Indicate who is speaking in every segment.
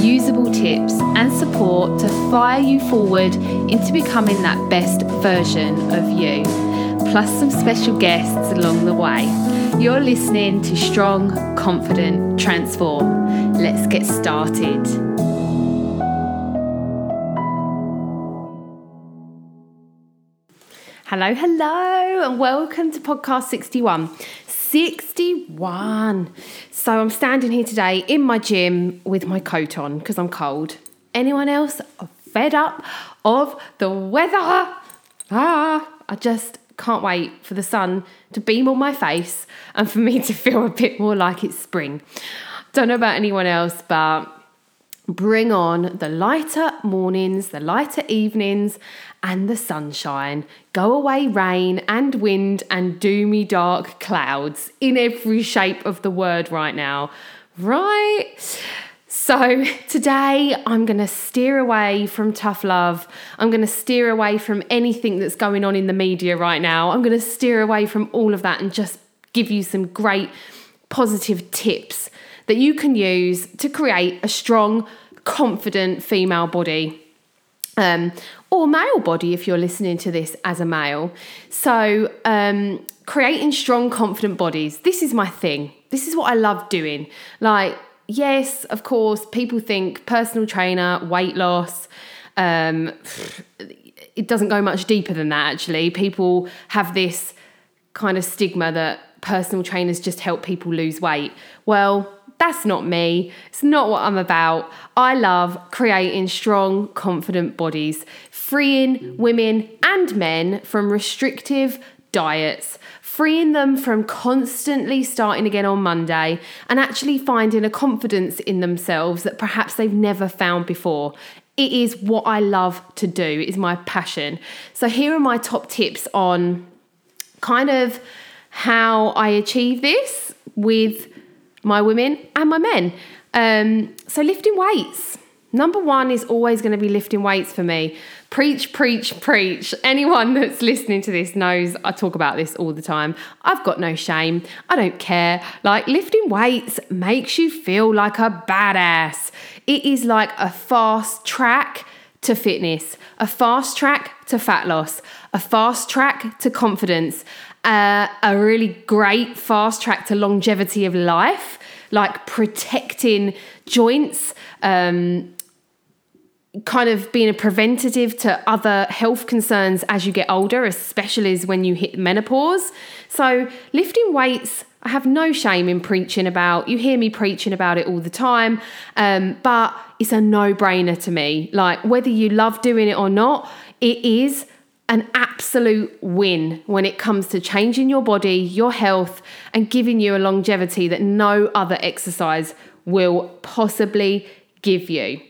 Speaker 1: usable tips, and support to fire you forward into becoming that best version of you, plus some special guests along the way. You're listening to Strong, Confident, Transform. Let's get started. Hello, hello, and welcome to podcast 61. 61. So I'm standing here today in my gym with my coat on because I'm cold. Anyone else fed up of the weather? Ah, I just can't wait for the sun to beam on my face and for me to feel a bit more like it's spring. Don't know about anyone else, but bring on the lighter mornings, the lighter evenings, and the sunshine. Go away, rain and wind and doomy dark clouds in every shape of the word right now. Right? So, today I'm going to steer away from tough love. I'm going to steer away from anything that's going on in the media right now. I'm going to steer away from all of that and just give you some great positive tips that you can use to create a strong, confident female body. Um, or male body if you're listening to this as a male. So, um, creating strong, confident bodies. This is my thing. This is what I love doing. Like, yes, of course, people think personal trainer, weight loss. Um, it doesn't go much deeper than that, actually. People have this kind of stigma that personal trainers just help people lose weight. Well, that's not me. It's not what I'm about. I love creating strong, confident bodies, freeing women and men from restrictive diets, freeing them from constantly starting again on Monday and actually finding a confidence in themselves that perhaps they've never found before. It is what I love to do, it is my passion. So, here are my top tips on kind of how I achieve this with my women and my men. Um, so, lifting weights. Number one is always going to be lifting weights for me. Preach, preach, preach. Anyone that's listening to this knows I talk about this all the time. I've got no shame. I don't care. Like, lifting weights makes you feel like a badass. It is like a fast track to fitness, a fast track to fat loss, a fast track to confidence, uh, a really great fast track to longevity of life, like protecting joints. Um, kind of being a preventative to other health concerns as you get older, especially when you hit menopause. So, lifting weights, I have no shame in preaching about. You hear me preaching about it all the time, um, but it's a no brainer to me. Like, whether you love doing it or not, it is an absolute win when it comes to changing your body, your health, and giving you a longevity that no other exercise will possibly give you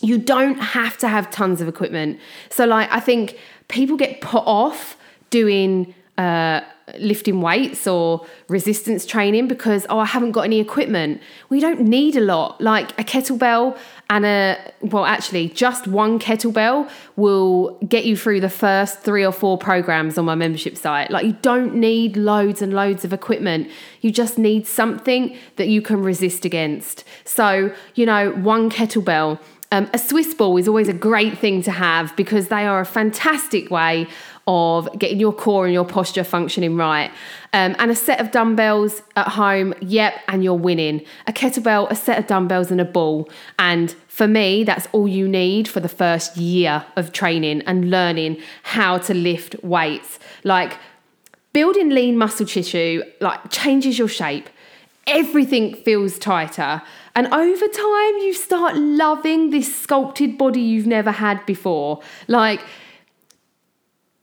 Speaker 1: you don't have to have tons of equipment. So, like, I think people get put off doing uh, lifting weights or resistance training because, oh, I haven't got any equipment. We don't need a lot. Like a kettlebell and a, well, actually, just one kettlebell will get you through the first three or four programs on my membership site. Like, you don't need loads and loads of equipment. You just need something that you can resist against. So, you know, one kettlebell um, a Swiss ball is always a great thing to have because they are a fantastic way of getting your core and your posture functioning right. Um, and a set of dumbbells at home, yep, and you're winning. A kettlebell, a set of dumbbells, and a ball. And for me, that's all you need for the first year of training and learning how to lift weights. Like building lean muscle tissue, like changes your shape. Everything feels tighter. And over time, you start loving this sculpted body you've never had before. Like,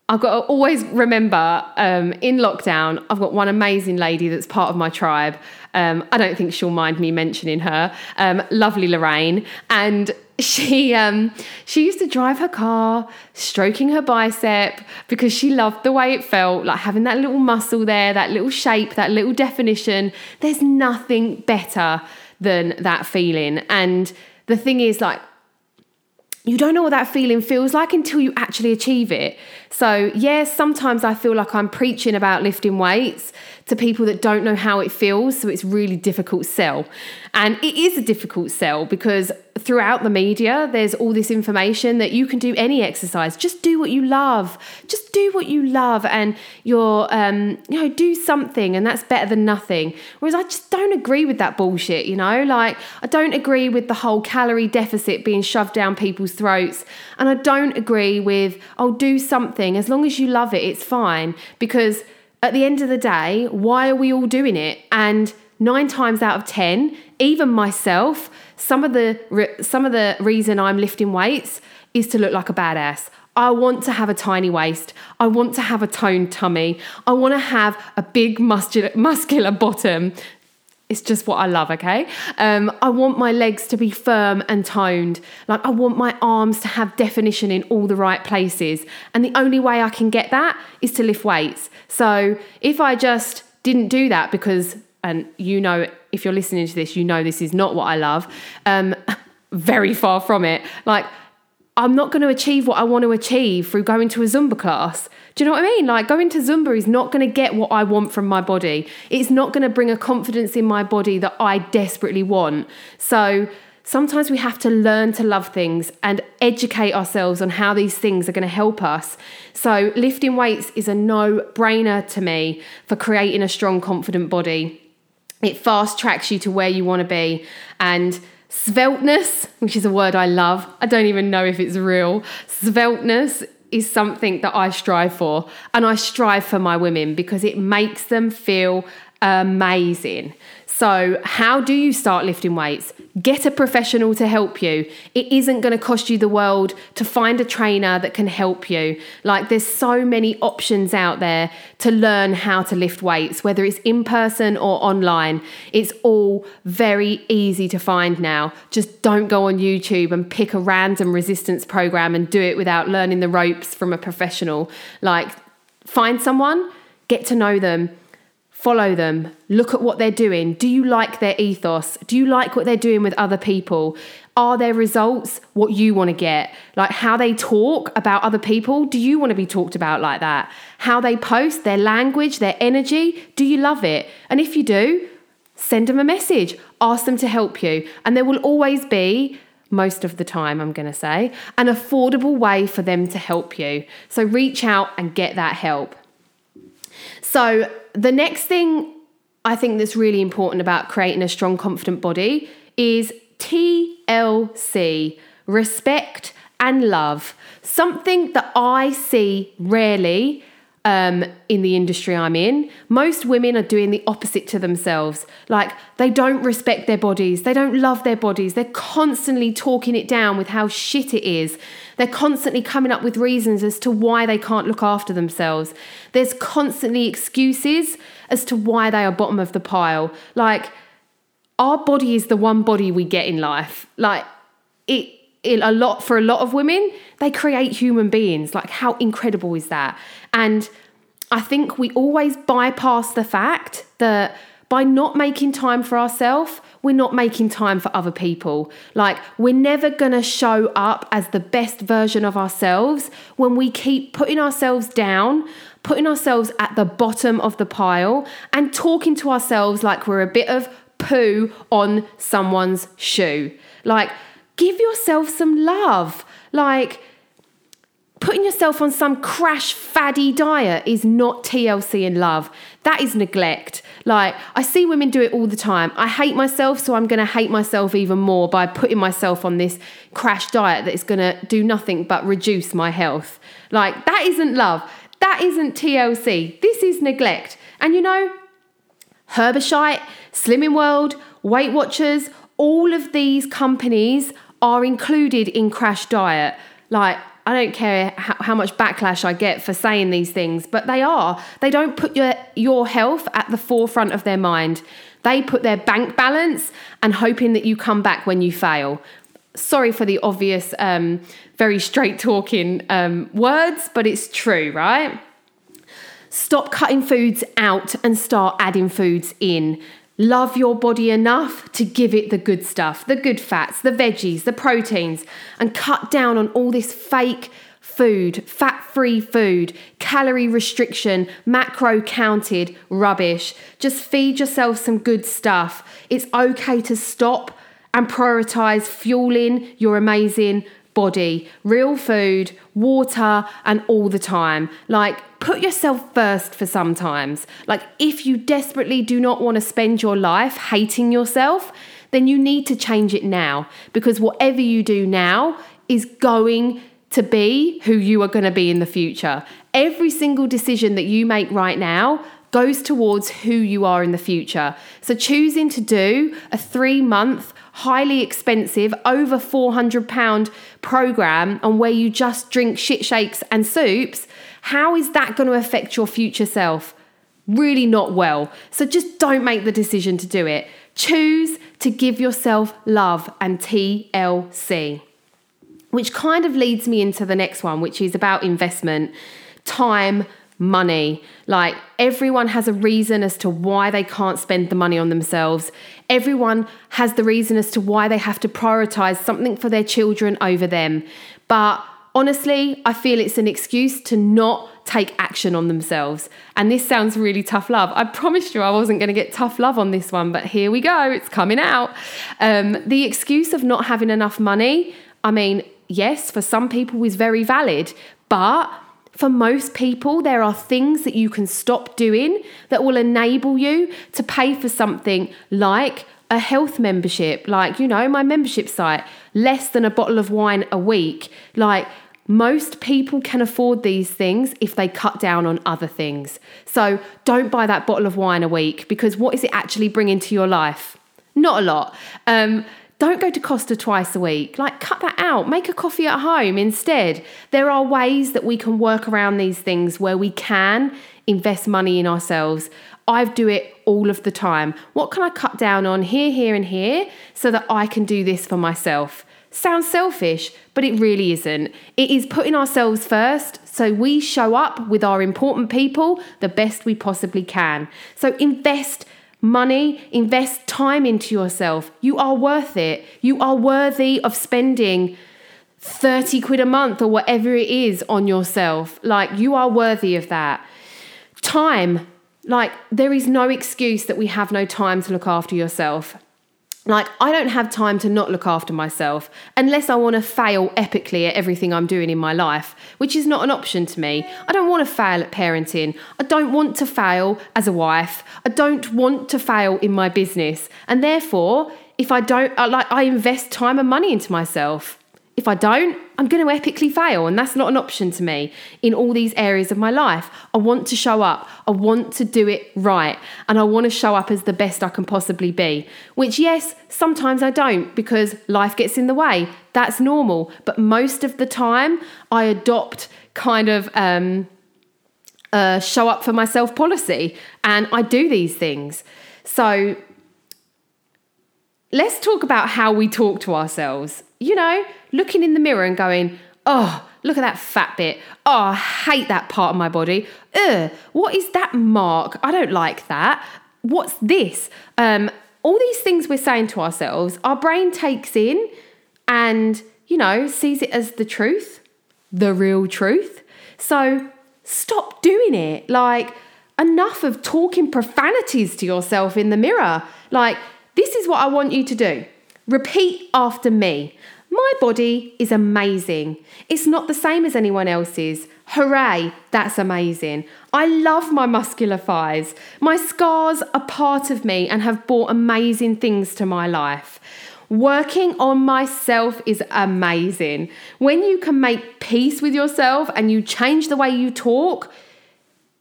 Speaker 1: I've got to always remember um, in lockdown, I've got one amazing lady that's part of my tribe. Um, I don't think she'll mind me mentioning her. Um, lovely Lorraine. And she um she used to drive her car stroking her bicep because she loved the way it felt like having that little muscle there that little shape that little definition. There's nothing better than that feeling. And the thing is like you don't know what that feeling feels like until you actually achieve it. So, yes, sometimes I feel like I'm preaching about lifting weights to people that don't know how it feels. So, it's really difficult sell. And it is a difficult sell because throughout the media, there's all this information that you can do any exercise. Just do what you love. Just do what you love, and you're, um, you know, do something, and that's better than nothing. Whereas I just don't agree with that bullshit. You know, like I don't agree with the whole calorie deficit being shoved down people's throats, and I don't agree with oh, do something as long as you love it, it's fine. Because at the end of the day, why are we all doing it? And nine times out of ten, even myself some of the some of the reason I'm lifting weights is to look like a badass. I want to have a tiny waist. I want to have a toned tummy. I want to have a big muscular muscular bottom. It's just what I love, okay? Um, I want my legs to be firm and toned. Like, I want my arms to have definition in all the right places. And the only way I can get that is to lift weights. So, if I just didn't do that because and you know, if you're listening to this, you know this is not what I love. Um, very far from it. Like, I'm not going to achieve what I want to achieve through going to a Zumba class. Do you know what I mean? Like, going to Zumba is not going to get what I want from my body. It's not going to bring a confidence in my body that I desperately want. So, sometimes we have to learn to love things and educate ourselves on how these things are going to help us. So, lifting weights is a no brainer to me for creating a strong, confident body. It fast tracks you to where you want to be. And svelteness, which is a word I love, I don't even know if it's real. Svelteness is something that I strive for. And I strive for my women because it makes them feel amazing. So, how do you start lifting weights? Get a professional to help you. It isn't going to cost you the world to find a trainer that can help you. Like, there's so many options out there to learn how to lift weights, whether it's in person or online. It's all very easy to find now. Just don't go on YouTube and pick a random resistance program and do it without learning the ropes from a professional. Like, find someone, get to know them follow them, look at what they're doing. Do you like their ethos? Do you like what they're doing with other people? Are their results what you want to get? Like how they talk about other people, do you want to be talked about like that? How they post, their language, their energy, do you love it? And if you do, send them a message, ask them to help you. And there will always be most of the time, I'm going to say, an affordable way for them to help you. So reach out and get that help. So, the next thing I think that's really important about creating a strong, confident body is TLC respect and love. Something that I see rarely um, in the industry I'm in. Most women are doing the opposite to themselves. Like they don't respect their bodies, they don't love their bodies, they're constantly talking it down with how shit it is. They're constantly coming up with reasons as to why they can't look after themselves. There's constantly excuses as to why they are bottom of the pile. Like, our body is the one body we get in life. Like, it, it a lot for a lot of women, they create human beings. Like, how incredible is that? And I think we always bypass the fact that by not making time for ourselves, we're not making time for other people. Like, we're never gonna show up as the best version of ourselves when we keep putting ourselves down, putting ourselves at the bottom of the pile, and talking to ourselves like we're a bit of poo on someone's shoe. Like, give yourself some love. Like, putting yourself on some crash faddy diet is not TLC in love. That is neglect. Like, I see women do it all the time. I hate myself, so I'm going to hate myself even more by putting myself on this crash diet that is going to do nothing but reduce my health. Like, that isn't love. That isn't TLC. This is neglect. And you know, Herbeshite, Slimming World, Weight Watchers, all of these companies are included in Crash Diet. Like, I don't care how, how, much backlash I get for saying these things, but they are. They don't put your, your health at the forefront of their mind. They put their bank balance and hoping that you come back when you fail. sorry for the obvious, um, very straight talking um, words, but it's true, right? Stop cutting foods out and start adding foods in. Love your body enough to give it the good stuff, the good fats, the veggies, the proteins, and cut down on all this fake food, fat free food, calorie restriction, macro counted rubbish. Just feed yourself some good stuff. It's okay to stop and prioritize fueling your amazing body, real food, water, and all the time. Like, put yourself first for sometimes. Like, if you desperately do not want to spend your life hating yourself, then you need to change it now because whatever you do now is going to be who you are going to be in the future. Every single decision that you make right now goes towards who you are in the future. So, choosing to do a three month highly expensive, over £400 program on where you just drink shit shakes and soups, how is that going to affect your future self? Really not well. So just don't make the decision to do it. Choose to give yourself love and TLC. Which kind of leads me into the next one, which is about investment, time, money. Like everyone has a reason as to why they can't spend the money on themselves. Everyone has the reason as to why they have to prioritize something for their children over them. But honestly, I feel it's an excuse to not take action on themselves. And this sounds really tough love. I promised you I wasn't going to get tough love on this one, but here we go. It's coming out. Um, the excuse of not having enough money, I mean, yes, for some people is very valid, but for most people, there are things that you can stop doing that will enable you to pay for something like a health membership, like, you know, my membership site, less than a bottle of wine a week. Like, most people can afford these things if they cut down on other things. So don't buy that bottle of wine a week because what is it actually bringing to your life? Not a lot. Um, don't go to Costa twice a week. Like, cut that out. Make a coffee at home instead. There are ways that we can work around these things where we can invest money in ourselves. I do it all of the time. What can I cut down on here, here, and here so that I can do this for myself? Sounds selfish, but it really isn't. It is putting ourselves first so we show up with our important people the best we possibly can. So invest money, invest time into yourself. You are worth it. You are worthy of spending 30 quid a month or whatever it is on yourself. Like, you are worthy of that. Time, like, there is no excuse that we have no time to look after yourself. Like, I don't have time to not look after myself unless I want to fail epically at everything I'm doing in my life, which is not an option to me. I don't want to fail at parenting. I don't want to fail as a wife. I don't want to fail in my business. And therefore, if I don't, uh, like, I invest time and money into myself. If I don't, I'm going to epically fail, and that's not an option to me in all these areas of my life. I want to show up, I want to do it right, and I want to show up as the best I can possibly be. Which, yes, sometimes I don't because life gets in the way. That's normal, but most of the time, I adopt kind of um, show up for myself policy, and I do these things. So, let's talk about how we talk to ourselves. You know, looking in the mirror and going, oh, look at that fat bit. Oh, I hate that part of my body. Ugh, what is that mark? I don't like that. What's this? Um, all these things we're saying to ourselves, our brain takes in and, you know, sees it as the truth, the real truth. So stop doing it. Like, enough of talking profanities to yourself in the mirror. Like, this is what I want you to do. Repeat after me. My body is amazing. It's not the same as anyone else's. Hooray, that's amazing. I love my muscular thighs. My scars are part of me and have brought amazing things to my life. Working on myself is amazing. When you can make peace with yourself and you change the way you talk,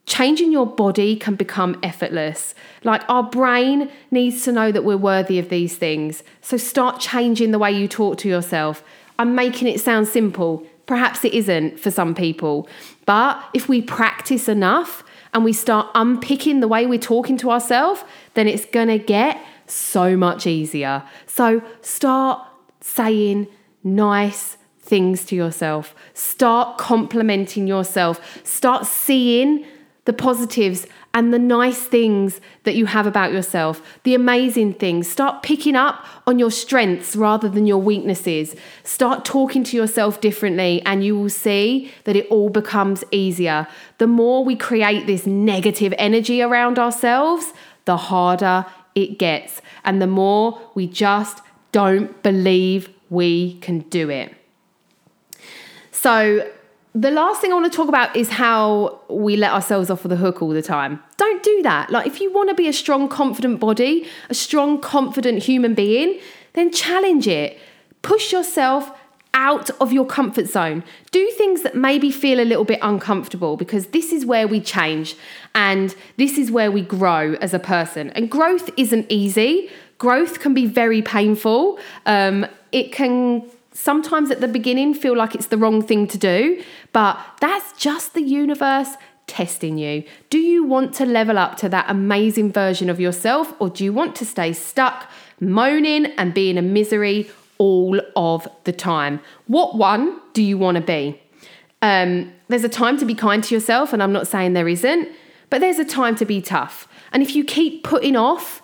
Speaker 1: changing your body can become effortless. Like our brain needs to know that we're worthy of these things. So start changing the way you talk to yourself. I'm making it sound simple. Perhaps it isn't for some people. But if we practice enough and we start unpicking the way we're talking to ourselves, then it's going to get so much easier. So start saying nice things to yourself. Start complimenting yourself. Start seeing the positives and the nice things that you have about yourself, the amazing things. Start picking up on your strengths rather than your weaknesses. Start talking to yourself differently, and you will see that it all becomes easier. The more we create this negative energy around ourselves, the harder it gets, and the more we just don't believe we can do it. So, the last thing I want to talk about is how we let ourselves off of the hook all the time. Don't do that. Like, if you want to be a strong, confident body, a strong, confident human being, then challenge it. Push yourself out of your comfort zone. Do things that maybe feel a little bit uncomfortable because this is where we change and this is where we grow as a person. And growth isn't easy, growth can be very painful. Um, it can sometimes at the beginning feel like it's the wrong thing to do, but that's just the universe testing you. Do you want to level up to that amazing version of yourself, or do you want to stay stuck, moaning, and being a misery all of the time? What one do you want to be? Um, there's a time to be kind to yourself, and I'm not saying there isn't, but there's a time to be tough. And if you keep putting off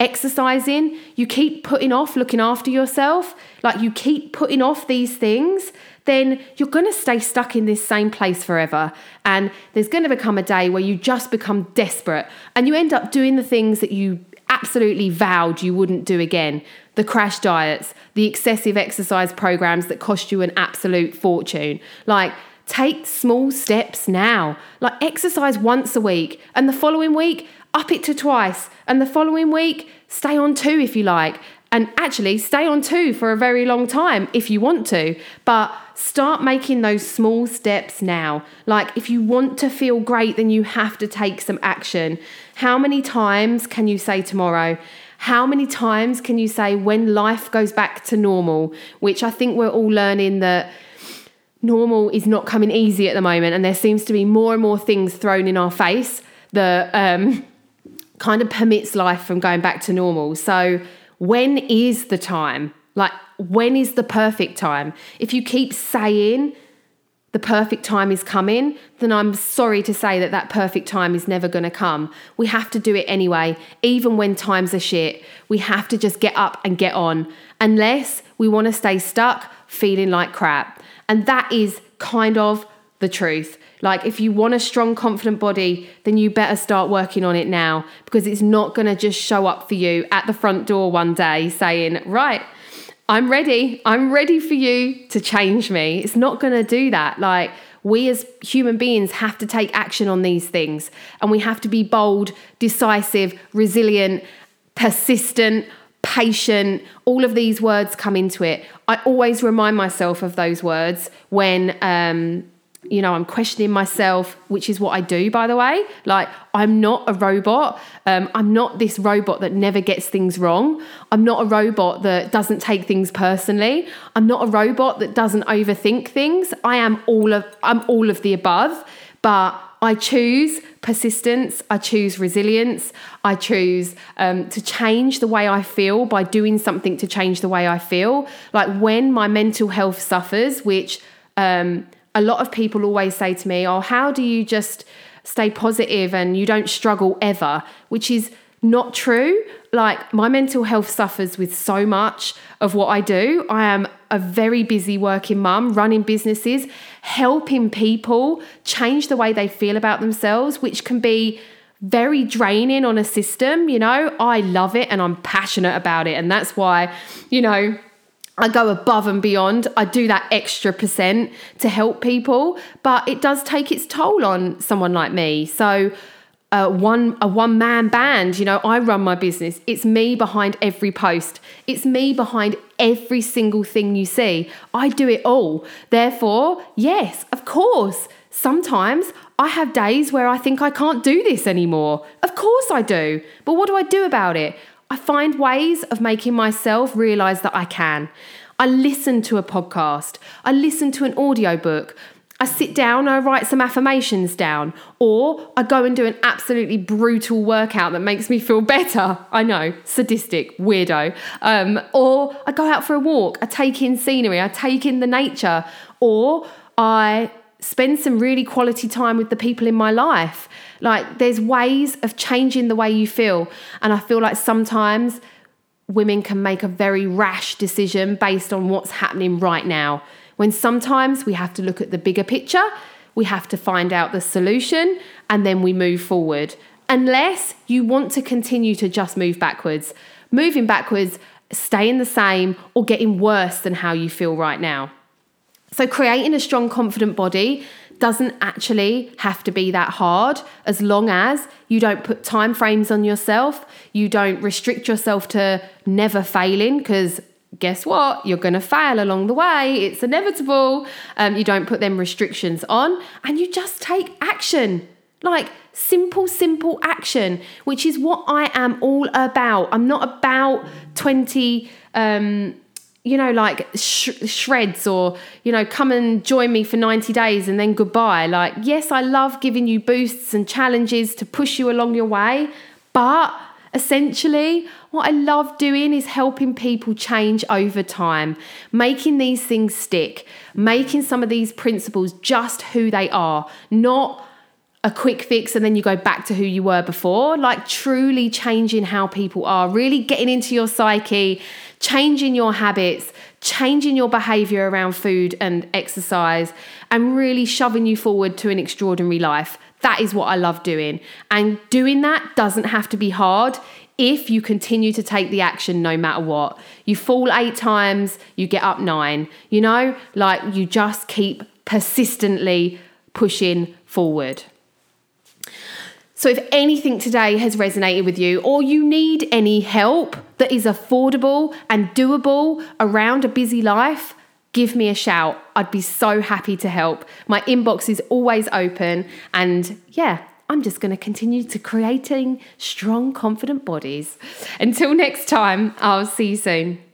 Speaker 1: exercising, you keep putting off looking after yourself, like you keep putting off these things, then you're going to stay stuck in this same place forever. And there's going to become a day where you just become desperate and you end up doing the things that you absolutely vowed you wouldn't do again the crash diets, the excessive exercise programs that cost you an absolute fortune. Like, take small steps now. Like, exercise once a week, and the following week, up it to twice. And the following week, stay on two if you like. And actually, stay on two for a very long time if you want to. But start making those small steps now. Like, if you want to feel great, then you have to take some action. How many times can you say tomorrow? How many times can you say when life goes back to normal? Which I think we're all learning that normal is not coming easy at the moment, and there seems to be more and more things thrown in our face that um, kind of permits life from going back to normal. So, when is the time? Like, when is the perfect time? If you keep saying the perfect time is coming, then I'm sorry to say that that perfect time is never going to come. We have to do it anyway, even when times are shit. We have to just get up and get on, unless we want to stay stuck feeling like crap. And that is kind of the truth. Like, if you want a strong, confident body, then you better start working on it now because it's not going to just show up for you at the front door one day saying, Right, I'm ready. I'm ready for you to change me. It's not going to do that. Like, we as human beings have to take action on these things and we have to be bold, decisive, resilient, persistent, patient. All of these words come into it. I always remind myself of those words when um, you know, I'm questioning myself, which is what I do, by the way. Like, I'm not a robot. Um, I'm not this robot that never gets things wrong. I'm not a robot that doesn't take things personally. I'm not a robot that doesn't overthink things. I am all of I'm all of the above, but I choose persistence. I choose resilience. I choose um, to change the way I feel by doing something to change the way I feel. Like when my mental health suffers, which um, a lot of people always say to me, Oh, how do you just stay positive and you don't struggle ever? Which is not true. Like, my mental health suffers with so much of what I do. I am a very busy working mum, running businesses, helping people change the way they feel about themselves, which can be very draining on a system. You know, I love it and I'm passionate about it. And that's why, you know, I go above and beyond. I do that extra percent to help people, but it does take its toll on someone like me. So, uh, one a one man band, you know, I run my business. It's me behind every post. It's me behind every single thing you see. I do it all. Therefore, yes, of course, sometimes I have days where I think I can't do this anymore. Of course I do. But what do I do about it? I find ways of making myself realize that I can. I listen to a podcast, I listen to an audiobook, I sit down, I write some affirmations down, or I go and do an absolutely brutal workout that makes me feel better. I know, sadistic, weirdo. Um, or I go out for a walk, I take in scenery, I take in the nature, or I spend some really quality time with the people in my life. Like, there's ways of changing the way you feel. And I feel like sometimes women can make a very rash decision based on what's happening right now. When sometimes we have to look at the bigger picture, we have to find out the solution, and then we move forward. Unless you want to continue to just move backwards. Moving backwards, staying the same, or getting worse than how you feel right now. So, creating a strong, confident body doesn't actually have to be that hard as long as you don't put time frames on yourself, you don't restrict yourself to never failing because guess what? You're going to fail along the way. It's inevitable. Um, you don't put them restrictions on and you just take action. Like simple, simple action, which is what I am all about. I'm not about 20 um, you know, like sh- shreds or, you know, come and join me for 90 days and then goodbye. Like, yes, I love giving you boosts and challenges to push you along your way, but essentially, what I love doing is helping people change over time, making these things stick, making some of these principles just who they are, not a quick fix and then you go back to who you were before, like truly changing how people are, really getting into your psyche, changing your habits, changing your behavior around food and exercise, and really shoving you forward to an extraordinary life. That is what I love doing. And doing that doesn't have to be hard if you continue to take the action no matter what. You fall eight times, you get up nine. You know, like you just keep persistently pushing forward. So, if anything today has resonated with you, or you need any help that is affordable and doable around a busy life, give me a shout. I'd be so happy to help. My inbox is always open, and yeah, I'm just going to continue to creating strong, confident bodies. Until next time, I'll see you soon.